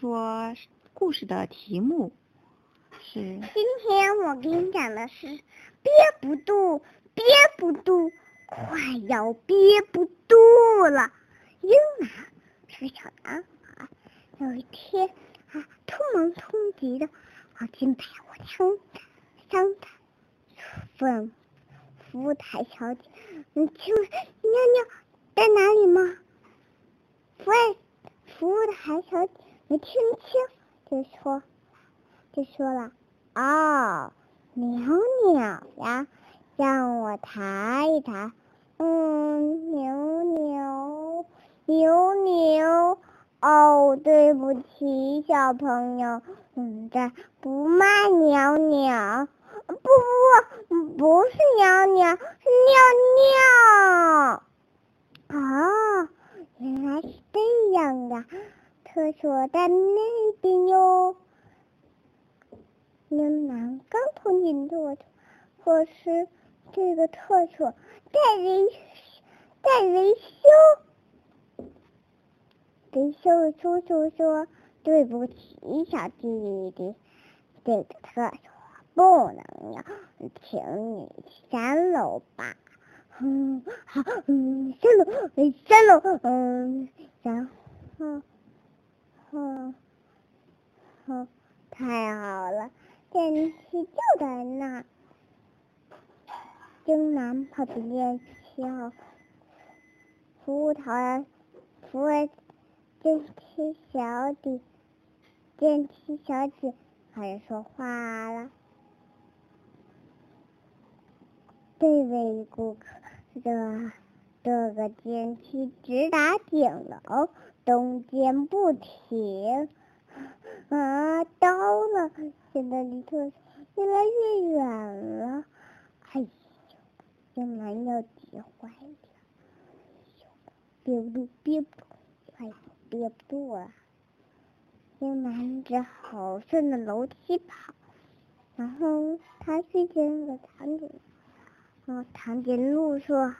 说故事的题目是。今天我给你讲的是憋不住，憋不住，快要憋不住了。英男是个小男孩，有一天啊，匆忙匆急的跑进百货商商台问服务台小姐：“你请问尿尿在哪里吗？”喂，服务台小姐没听清，就说就说了：“哦，鸟鸟呀，让我抬一抬。”嗯，扭扭扭扭。哦，对不起，小朋友，嗯，这不卖鸟鸟。不不不，不是鸟鸟，是尿尿。哦，原来是这样的，厕所在那边哟。牛郎刚从进厕所，可是这个厕所在维在维修。维修叔叔说：“对不起，小弟弟，这个厕所。”不能用，请你三楼吧。嗯，好，嗯，三楼，三楼，嗯，然后，嗯，好，太好了，电梯就在那。京南跑进电梯后，服务台，服务电梯小姐，电梯小姐开始说话了。这位顾客，这这个电梯直达顶楼，动静不停。啊，到了，现在离厕所越来越远了。哎呦，竟然要挤坏了！憋不住，憋不住，快憋不住了。英男只好顺着楼梯跑，然后他遇见了长颈。哦，唐金鹿说：“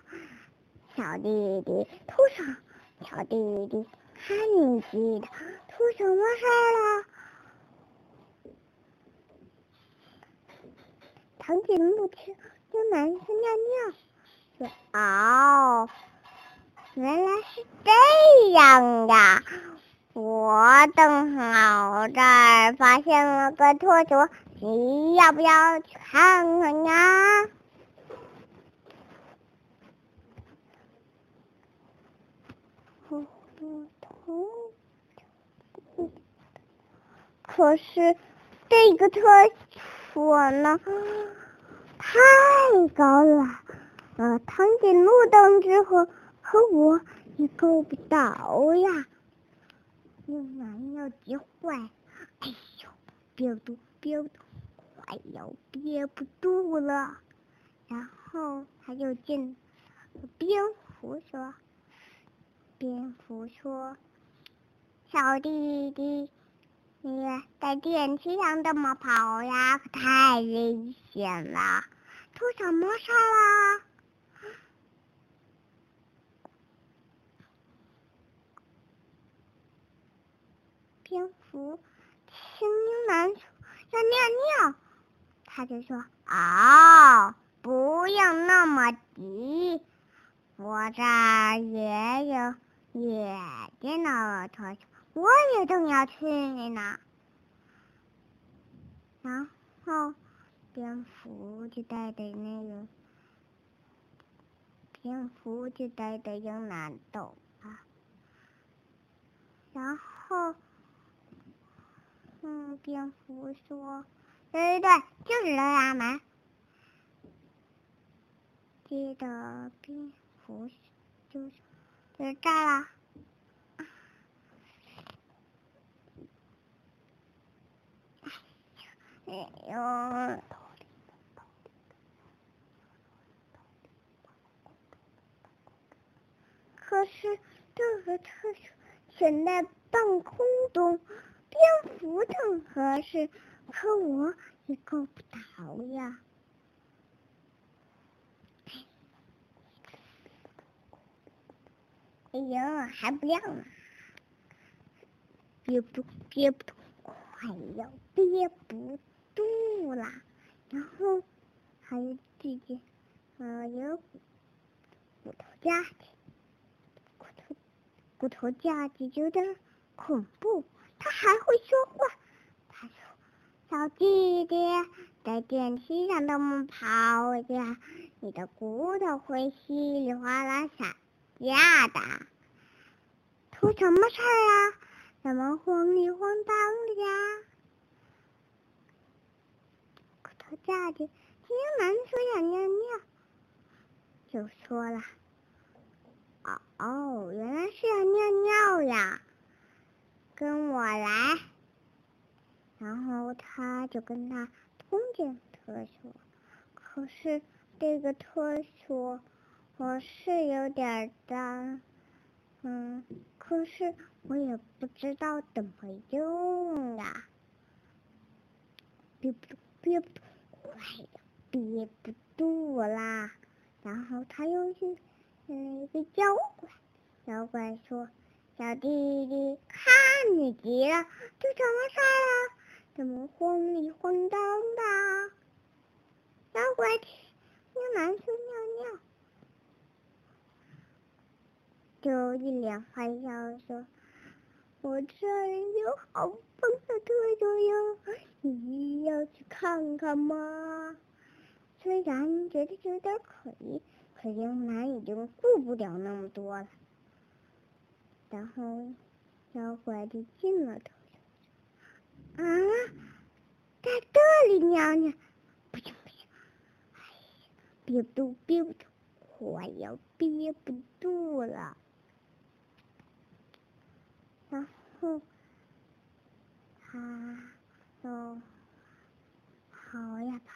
小弟弟，出什？小弟弟，看你急的，出什么事了？”长颈鹿听，就男生尿尿，说：“哦，原来是这样呀！我正好这儿发现了个厕所，你要不要去看看呀？”可是这个厕所呢，太高了，呃，唐锦路登之后和我也够不到呀，用完要急坏，哎呦，憋不住，憋不住，快要憋不住了。然后他就进蝙蝠说。蝙蝠说：“小弟弟，你在电梯上这么跑呀，可太危险了！出什么事了？”蝙蝠听男说要尿尿，他就说：“哦，不用那么急，我这也有。”也见到了厕所，我也正要去呢。然后蝙蝠就带着那个蝙蝠就带着英男走了。然后，嗯，蝙蝠说：“对对对，就是这样嘛。”接着蝙蝠就是。就是这了。哎呦！可是这个厕所悬在半空中，蝙蝠正合适，可我也够不着呀。哎呦，还不亮呢！憋不，憋不住，快要憋不。然后还有这些，呃，有骨头架子，骨头骨头架子有点恐怖，它还会说话。他说：“小弟弟，在电梯上这么跑呀，你的骨头会稀里哗啦散架的。出什么事儿啊？怎么慌里慌张的呀？”骨头夹子。金兰说想尿尿，就说了：“哦哦，原来是要尿尿呀，跟我来。”然后他就跟他通进厕所，可是这个厕所我是有点脏，嗯，可是我也不知道怎么用啊，憋不住，憋不住，快点！憋不住啦，然后他又去了。一个妖怪，妖怪说：“小弟弟，看你急了，出什么事了？怎么慌里慌张的？”妖怪听男生尿尿，就一脸坏笑说：“我这儿有好棒的特效哟，你看看吗？”虽然觉得有点可疑，可英男已经顾不了那么多了。然后，妖怪就进了厕所。啊，在这里尿尿，不行不行，哎呀，憋不住憋不住，我要憋不住了。然后，他就跑呀跑。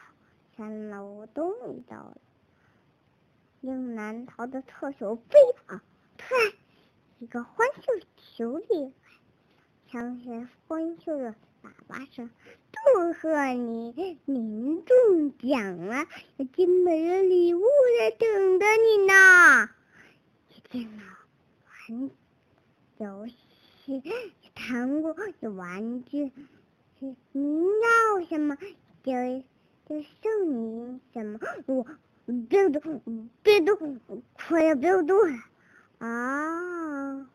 三楼终于到了，英男逃到厕所飞跑，突然一个欢笑球里，响起欢笑的喇叭声：“祝贺你，您中奖了，有精美的礼物在等着你呢！有电脑、玩游戏、糖果、有玩具，您要什么就。”就送你什么？我别动，别动，快要别动了啊！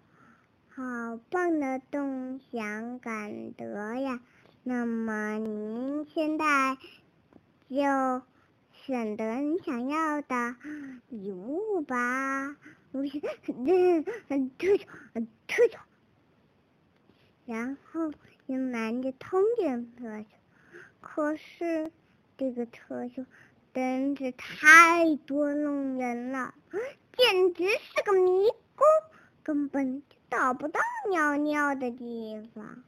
好棒的动想感得呀！那么您现在就选择你想要的礼物吧。我是嗯嗯特特特特，然后用男的通电特特，可是。这个厕所真是太多弄人了，简直是个迷宫，根本就找不到尿尿的地方。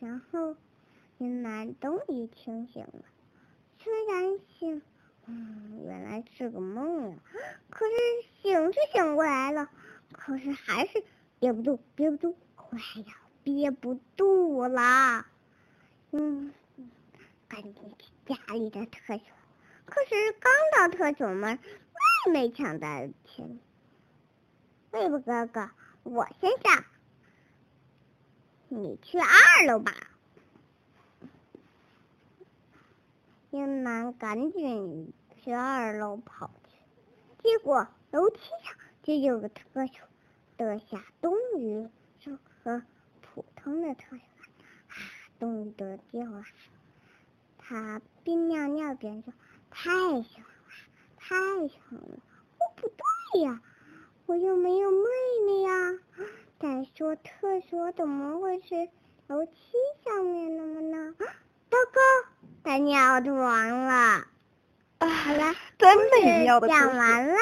然后，云南终于清醒了，虽然醒，嗯，原来是个梦啊，可是醒是醒过来了，可是还是憋不住，憋不住，哎呀！憋不住了，嗯，赶紧去家里的厕所。可是刚到厕所门，妹妹抢在了前面。妹妹哥哥，我先上，你去二楼吧。英男赶紧去二楼跑去，结果楼梯上就有个厕所的下冬鱼说和。普通的特效，啊，终于得掉了。他边尿尿边说：“太爽了，太爽了！”哦，不对呀，我又没有妹妹呀。再说厕所怎么会是楼梯上面的呢？糟糕，他尿床了。好了，真美妙的讲完了，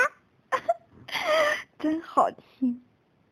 真好听。